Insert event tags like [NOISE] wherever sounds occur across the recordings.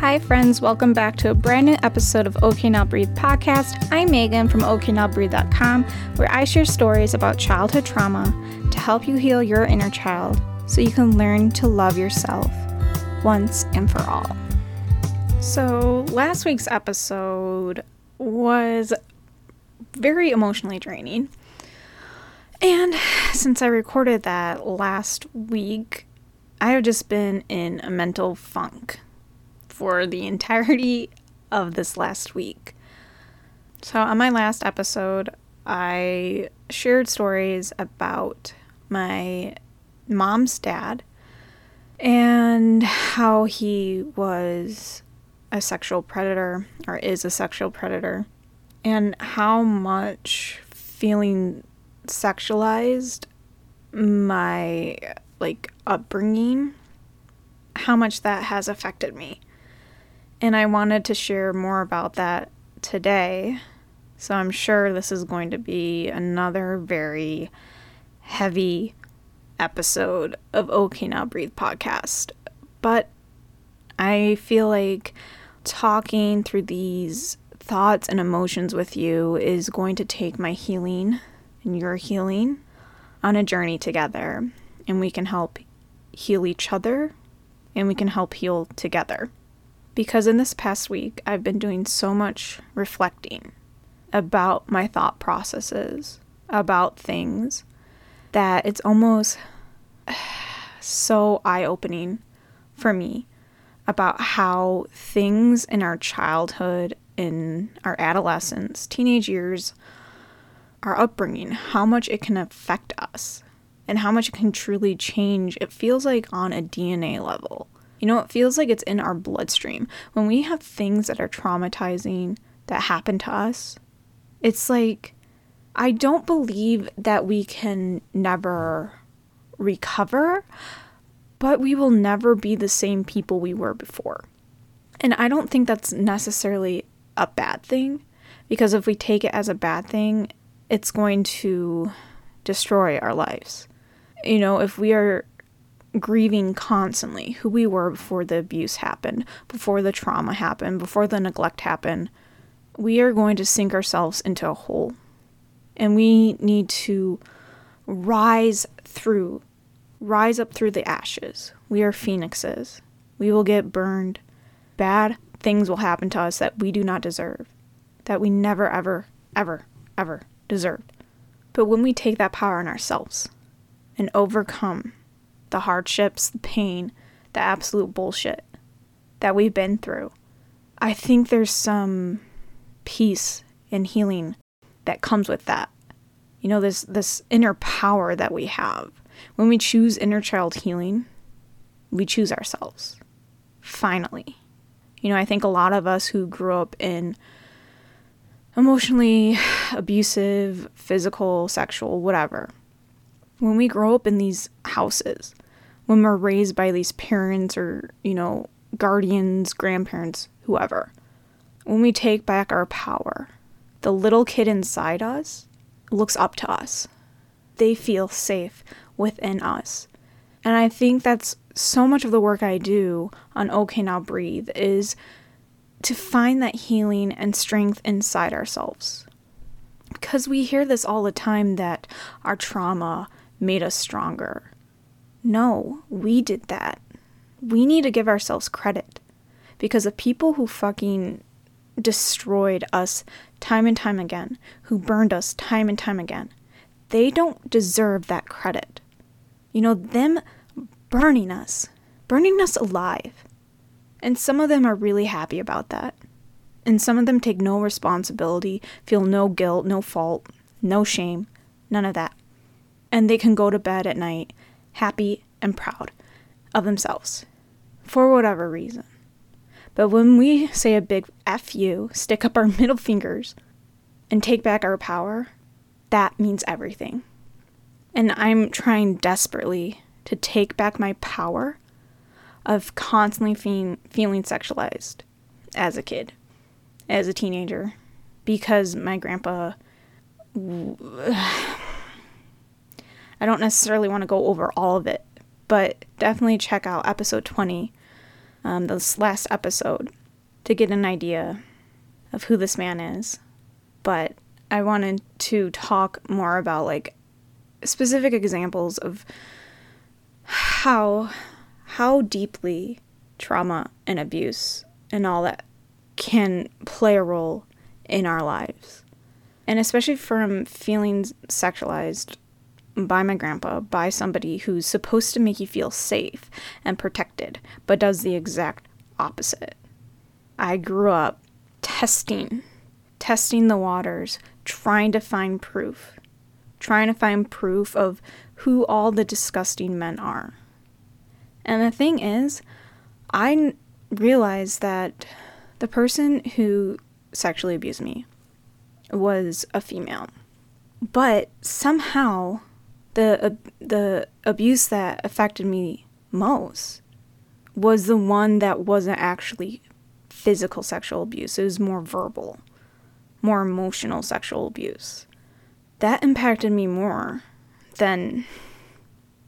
Hi, friends. Welcome back to a brand new episode of OK Now Breathe podcast. I'm Megan from OKNowBreathe.com, where I share stories about childhood trauma to help you heal your inner child so you can learn to love yourself once and for all. So, last week's episode was very emotionally draining. And since I recorded that last week, I have just been in a mental funk for the entirety of this last week. So, on my last episode, I shared stories about my mom's dad and how he was a sexual predator or is a sexual predator and how much feeling sexualized my like upbringing how much that has affected me and I wanted to share more about that today. So I'm sure this is going to be another very heavy episode of OK Now Breathe podcast. But I feel like talking through these thoughts and emotions with you is going to take my healing and your healing on a journey together. And we can help heal each other and we can help heal together because in this past week, I've been doing so much reflecting about my thought processes, about things, that it's almost [SIGHS] so eye opening for me about how things in our childhood, in our adolescence, teenage years, our upbringing, how much it can affect us and how much it can truly change. It feels like on a DNA level you know, it feels like it's in our bloodstream. When we have things that are traumatizing that happen to us, it's like, I don't believe that we can never recover, but we will never be the same people we were before. And I don't think that's necessarily a bad thing, because if we take it as a bad thing, it's going to destroy our lives. You know, if we are grieving constantly who we were before the abuse happened, before the trauma happened, before the neglect happened, we are going to sink ourselves into a hole. And we need to rise through, rise up through the ashes. We are phoenixes. We will get burned. Bad things will happen to us that we do not deserve, that we never, ever, ever, ever deserved. But when we take that power in ourselves and overcome the hardships, the pain, the absolute bullshit that we've been through. I think there's some peace and healing that comes with that. You know, this this inner power that we have. When we choose inner child healing, we choose ourselves. Finally. You know, I think a lot of us who grew up in emotionally [SIGHS] abusive, physical, sexual, whatever, when we grow up in these houses, when we're raised by these parents or, you know, guardians, grandparents, whoever, when we take back our power, the little kid inside us looks up to us. They feel safe within us. And I think that's so much of the work I do on OK Now Breathe is to find that healing and strength inside ourselves. Because we hear this all the time that our trauma made us stronger. No, we did that. We need to give ourselves credit. Because the people who fucking destroyed us time and time again, who burned us time and time again, they don't deserve that credit. You know, them burning us, burning us alive. And some of them are really happy about that. And some of them take no responsibility, feel no guilt, no fault, no shame, none of that and they can go to bed at night happy and proud of themselves for whatever reason. But when we say a big F you, stick up our [LAUGHS] middle fingers, and take back our power, that means everything. And I'm trying desperately to take back my power of constantly fe- feeling sexualized as a kid, as a teenager, because my grandpa. [SIGHS] [SIGHS] I don't necessarily want to go over all of it, but definitely check out episode 20 um, this last episode to get an idea of who this man is. But I wanted to talk more about like specific examples of how how deeply trauma and abuse and all that can play a role in our lives. And especially from feeling sexualized by my grandpa, by somebody who's supposed to make you feel safe and protected, but does the exact opposite. I grew up testing, testing the waters, trying to find proof, trying to find proof of who all the disgusting men are. And the thing is, I realized that the person who sexually abused me was a female. But somehow the uh, the abuse that affected me most was the one that wasn't actually physical sexual abuse. It was more verbal, more emotional sexual abuse. That impacted me more than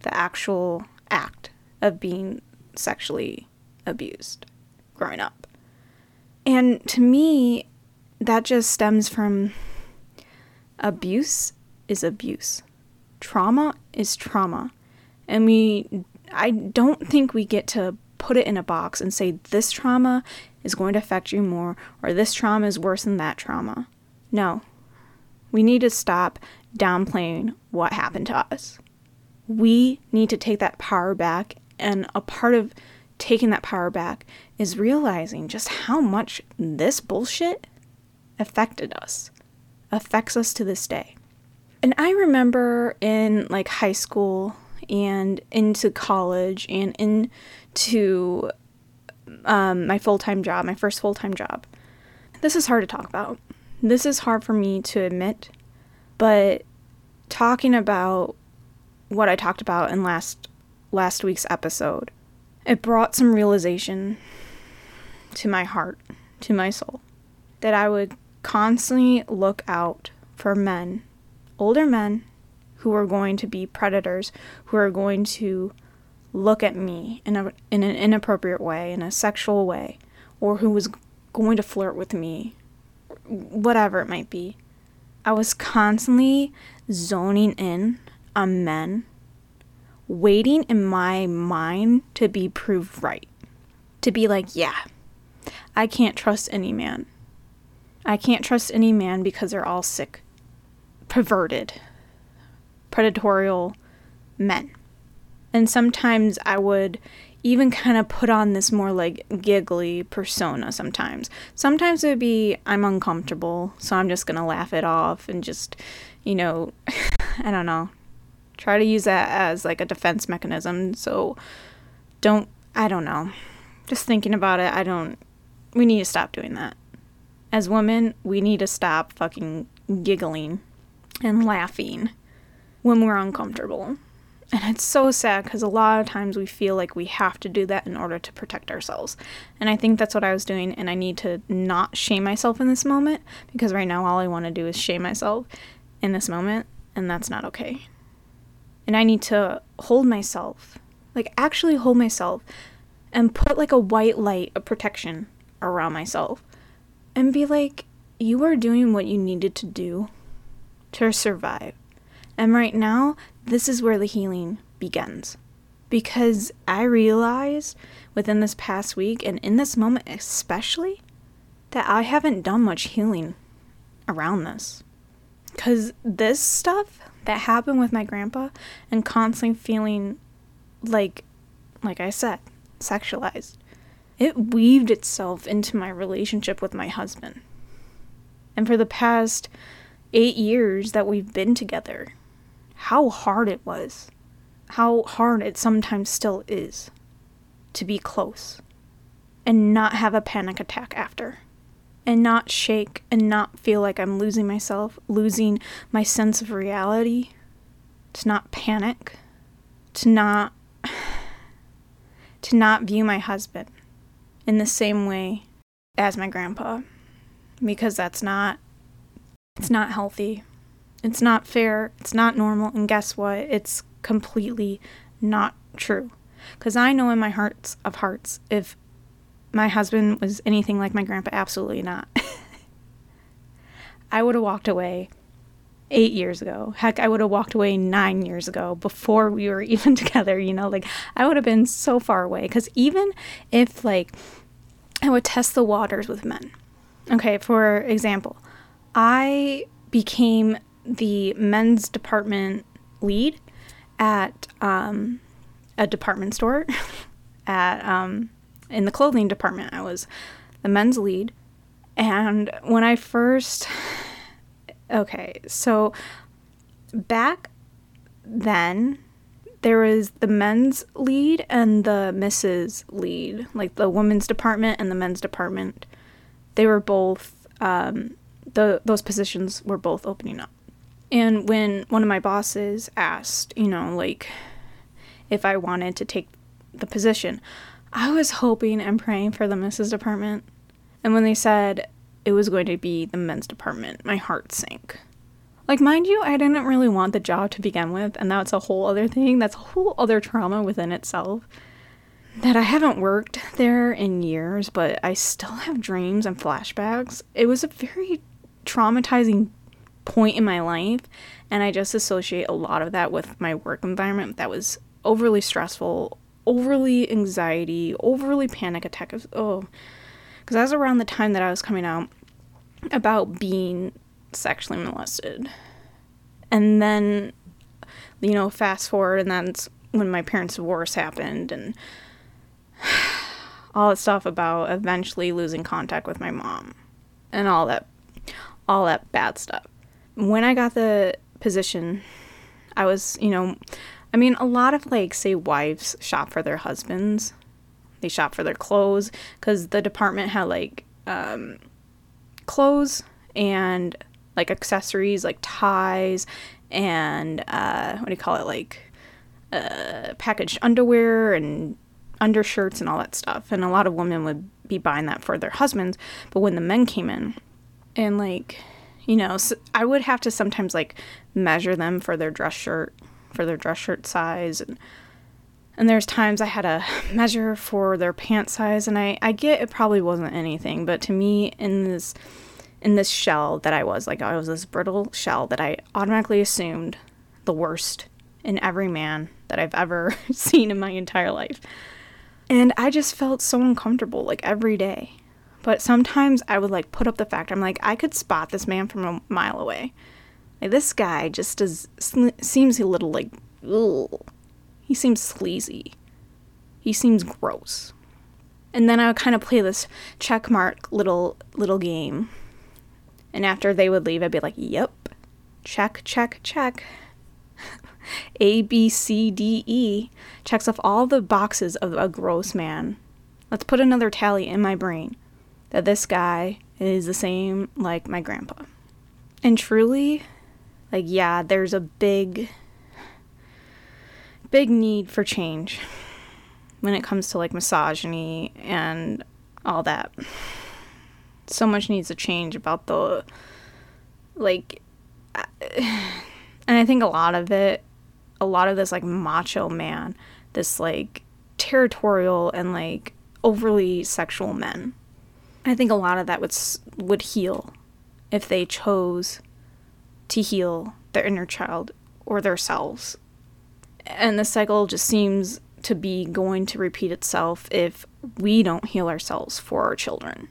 the actual act of being sexually abused growing up. And to me, that just stems from abuse is abuse. Trauma is trauma. And we I don't think we get to put it in a box and say this trauma is going to affect you more or this trauma is worse than that trauma. No. We need to stop downplaying what happened to us. We need to take that power back and a part of taking that power back is realizing just how much this bullshit affected us, affects us to this day. And I remember in like high school and into college and into um, my full time job, my first full time job. This is hard to talk about. This is hard for me to admit, but talking about what I talked about in last last week's episode it brought some realization to my heart, to my soul, that I would constantly look out for men, older men, who are going to be predators, who are going to look at me in, a, in an inappropriate way, in a sexual way, or who was going to flirt with me, whatever it might be. I was constantly zoning in on men waiting in my mind to be proved right. To be like, yeah, I can't trust any man. I can't trust any man because they're all sick, perverted, predatorial men. And sometimes I would even kind of put on this more like giggly persona sometimes. Sometimes it would be I'm uncomfortable, so I'm just going to laugh it off and just, you know, [LAUGHS] I don't know, Try to use that as like a defense mechanism. So don't, I don't know. Just thinking about it, I don't, we need to stop doing that. As women, we need to stop fucking giggling and laughing when we're uncomfortable. And it's so sad because a lot of times we feel like we have to do that in order to protect ourselves. And I think that's what I was doing. And I need to not shame myself in this moment because right now all I want to do is shame myself in this moment. And that's not okay and I need to hold myself, like actually hold myself and put like a white light of protection around myself and be like, you are doing what you needed to do to survive. And right now, this is where the healing begins. Because I realized within this past week and in this moment especially that I haven't done much healing around this. Because this stuff that happened with my grandpa and constantly feeling like like I said, sexualized. It weaved itself into my relationship with my husband. And for the past 8 years that we've been together, how hard it was. How hard it sometimes still is to be close and not have a panic attack after and not shake and not feel like I'm losing myself, losing my sense of reality, to not panic, to not [SIGHS] to not view my husband in the same way as my grandpa because that's not it's not healthy. It's not fair. It's not normal. And guess what? It's completely not true. Cuz I know in my hearts of hearts if my husband was anything like my grandpa, absolutely not. [LAUGHS] I would have walked away eight years ago. Heck, I would have walked away nine years ago before we were [LAUGHS] even together, you know? Like, I would have been so far away. Because even if, like, I would test the waters with men. Okay, for example, I became the men's department lead at um, a department store [LAUGHS] at um, in the clothing department. I was the men's lead, and when I first [SIGHS] okay, so back then there was the men's lead and the misses lead, like the women's department and the men's department. They were both um, the those positions were both opening up. And when one of my bosses asked, you know, like if I wanted to take the position, I was hoping and praying for the misses department. And when they said it was going to be the men's department, my heart sank. Like, mind you, I didn't really want the job to begin with, and that's a whole other thing. That's a whole other trauma within itself. That I haven't worked there in years, but I still have dreams and flashbacks. It was a very traumatizing point in my life, and I just associate a lot of that with my work environment that was overly stressful, overly anxiety, overly panic attack. Oh, because that was around the time that I was coming out about being sexually molested. And then, you know, fast forward, and that's when my parents' divorce happened, and [SIGHS] all that stuff about eventually losing contact with my mom, and all that, all that bad stuff. When I got the position, I was, you know, I mean, a lot of like, say, wives shop for their husbands. They shop for their clothes because the department had like um, clothes and like accessories like ties and uh, what do you call it like uh, packaged underwear and undershirts and all that stuff and a lot of women would be buying that for their husbands but when the men came in and like you know so i would have to sometimes like measure them for their dress shirt for their dress shirt size and and there's times I had to [LAUGHS] measure for their pant size and I, I get it probably wasn't anything, but to me in this in this shell that I was. Like I was this brittle shell that I automatically assumed the worst in every man that I've ever [LAUGHS] seen in my entire life. And I just felt so uncomfortable like every day. But sometimes I would like put up the fact I'm like I could spot this man from a mile away. Like this guy just does seems a little like ugh. He seems sleazy. He seems gross. And then I would kind of play this check mark little little game and after they would leave, I'd be like, yep, check, check, check. [LAUGHS] A, B, C, D, E checks off all the boxes of a gross man. Let's put another tally in my brain that this guy is the same like my grandpa. And truly, like, yeah, there's a big, big need for change when it comes to like misogyny and all that so much needs to change about the like [SIGHS] and I think a lot of it a lot of this like macho man, this like territorial and like overly sexual men. I think a lot of that would would heal if they chose to heal their inner child or themselves. And the cycle just seems to be going to repeat itself if we don't heal ourselves for our children.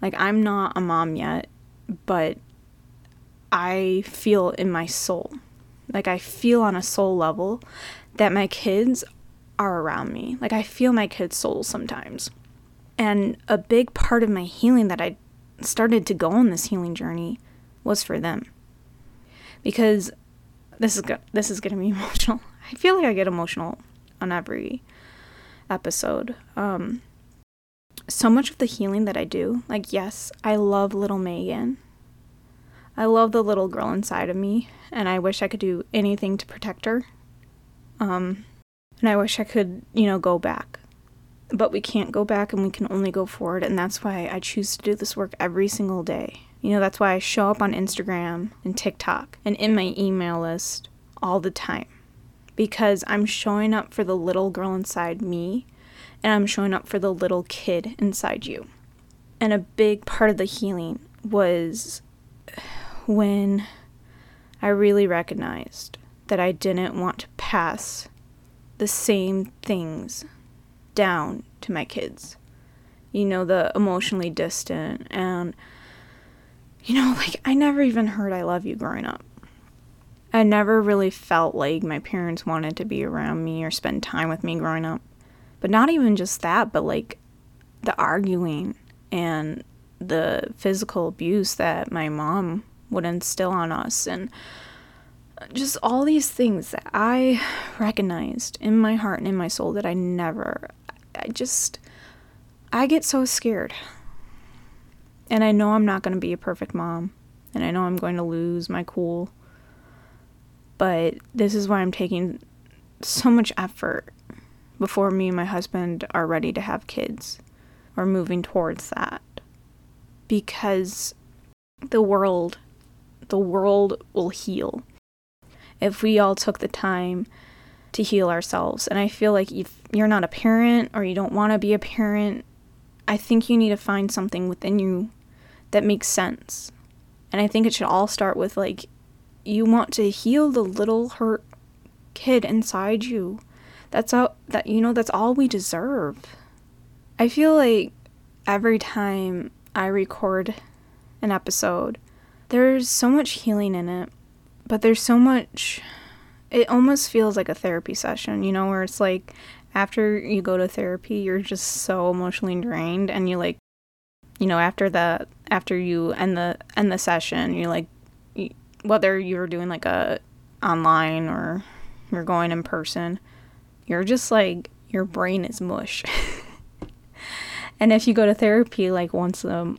Like, I'm not a mom yet, but I feel in my soul, like, I feel on a soul level that my kids are around me. Like, I feel my kids' souls sometimes. And a big part of my healing that I started to go on this healing journey was for them. Because this is go- this is going to be emotional. I feel like I get emotional on every episode. Um, so much of the healing that I do, like, yes, I love little Megan. I love the little girl inside of me, and I wish I could do anything to protect her. Um, and I wish I could, you know, go back. But we can't go back and we can only go forward, and that's why I choose to do this work every single day. You know, that's why I show up on Instagram and TikTok and in my email list all the time. Because I'm showing up for the little girl inside me and I'm showing up for the little kid inside you. And a big part of the healing was when I really recognized that I didn't want to pass the same things down to my kids. You know, the emotionally distant and, you know, [LAUGHS] like I never even heard I love you growing up. I never really felt like my parents wanted to be around me or spend time with me growing up. But not even just that, but like the arguing and the physical abuse that my mom would instill on us and just all these things that I [SIGHS] recognized in my heart and in my soul that I never, I just, I get so scared. And I know I'm not going to be a perfect mom. And I know I'm going to lose my cool. But this is why I'm taking so much effort before me and my husband are ready to have kids or moving towards that. Because the world, the world will heal if we all took the time to heal ourselves. And I feel like if you're not a parent or you don't want to be a parent, I think you need to find something within you that makes sense. And I think it should all start with like you want to heal the little hurt kid inside you. That's all that you know that's all we deserve. I feel like every time I record an episode, there's so much healing in it but there's so much it almost feels like a therapy session, you know, where it's like after you go to therapy, you're just so emotionally drained and you like you know, after the after you end the end the session, you're like whether you're doing like a online or you're going in person, you're just like your brain is mush. [LAUGHS] and if you go to therapy like once a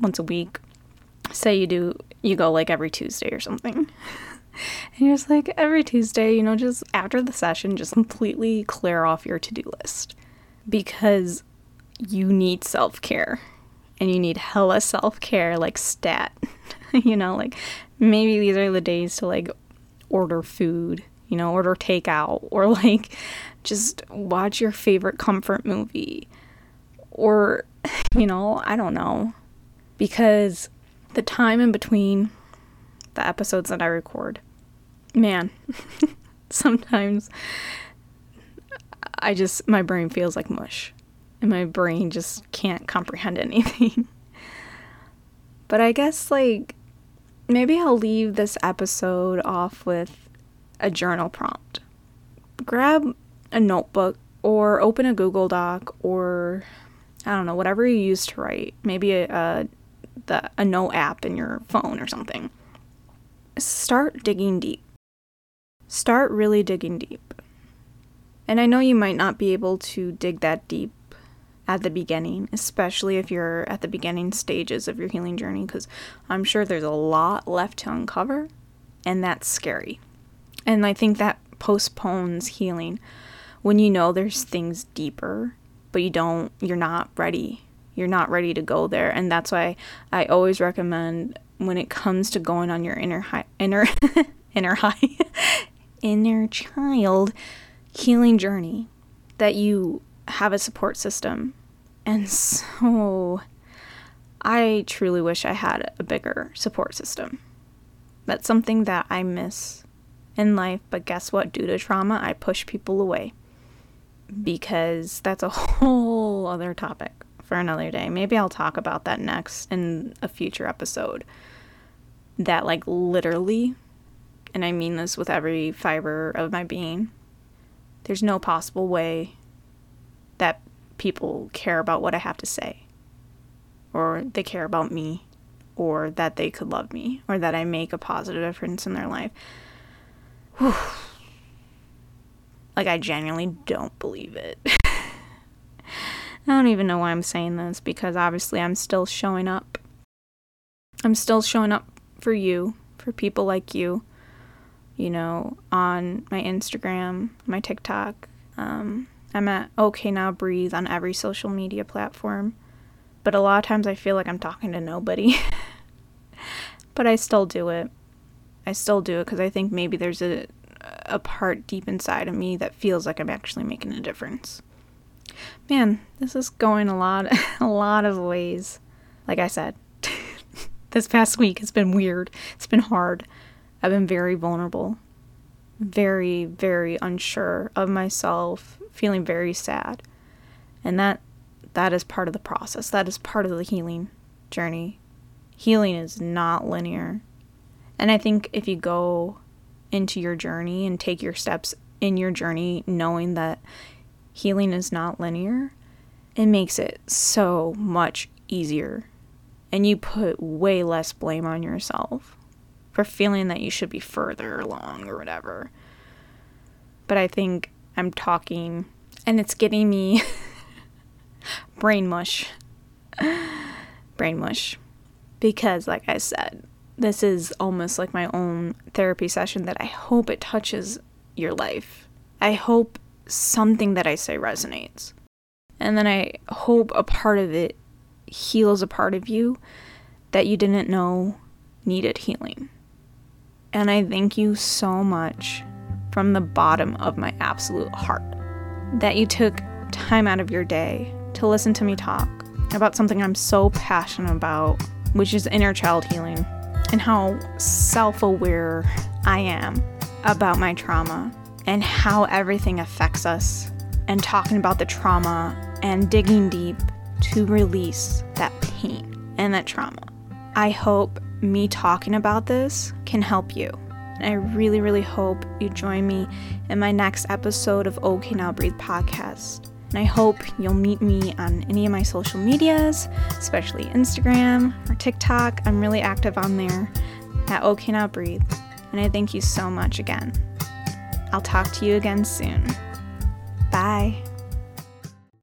once a week, say you do you go like every Tuesday or something. [LAUGHS] [LAUGHS] And you're just like, every Tuesday, you know, just after the session, just completely clear off your to do list because you need self care and you need hella self care, like stat. [LAUGHS] you know, like maybe these are the days to like order food, you know, order takeout or [LAUGHS] like just watch your favorite comfort movie or, you know, I don't know. Because the time in between the episodes that I record. Man, [LAUGHS] sometimes I just, my brain feels like mush. And my brain just can't comprehend anything. [LAUGHS] but I guess, like, maybe I'll leave this episode off with a journal prompt. Grab a notebook or open a Google Doc or I don't know, whatever you use to write. Maybe a, a the a note app in your phone or something start digging deep. Start really digging deep. And I know you might not be able to dig that deep at the beginning, especially if you're at the beginning stages of your healing journey, because I'm sure there's a lot left to uncover, and that's scary. And I think that postpones healing when you know there's things deeper, but you don't, you're not ready. You're not ready to go there. And that's why I always recommend when it comes to going on your inner high, inner [LAUGHS] inner high [LAUGHS] inner child healing journey that you have a support system. And so I truly wish I had a bigger support system. That's something that I miss in life, but guess what? Due to trauma, I push people away because that's a [LAUGHS] whole other topic for another day. Maybe I'll talk about that next in a future episode that like literally and I mean this with every fiber of my being there's no possible way that people care about what I have to say or they care about me or that they could love me or that I make a positive difference in their life. Whew. [SIGHS] Like I genuinely don't believe it. [LAUGHS] I don't even know why I'm saying this because obviously I'm still showing up. I'm still showing up for you, for people like you, you know, on my Instagram, my TikTok. Um, I'm at OK Now Breathe on every social media platform. But a lot of times I feel like I'm talking to nobody. [LAUGHS] but I still do it. I still do it because I think maybe there's a, a part deep inside of me that feels like I'm actually making a difference. Man, this is going a lot [LAUGHS] a lot of ways. Like I said, this past week has been weird. It's been hard. I've been very vulnerable. Very, very unsure of myself, feeling very sad. And that that is part of the process. That is part of the healing journey. Healing is not linear. And I think if you go into your journey and take your steps in your journey knowing that healing is not linear, it makes it so much easier. And you put way less blame on yourself for feeling that you should be further along or whatever. But I think I'm talking and it's getting me [LAUGHS] brain mush. [LAUGHS] brain mush. Because, like I said, this is almost like my own therapy session that I hope it touches your life. I hope something that I say resonates. And then I hope a part of it heals a part of you that you didn't know needed healing. And I thank you so much from the bottom of my absolute heart that you took time out of your day to listen to me talk about something I'm so passionate about, which is inner child healing and how self aware I am about my trauma and how everything affects us, and talking about the trauma and digging deep to release that pain and that trauma. I hope me talking about this can help you. I really, really hope you join me in my next episode of OK Now Breathe podcast. And I hope you'll meet me on any of my social medias, especially Instagram or TikTok. I'm really active on there at OK Now Breathe. And I thank you so much again. I'll talk to you again soon. Bye.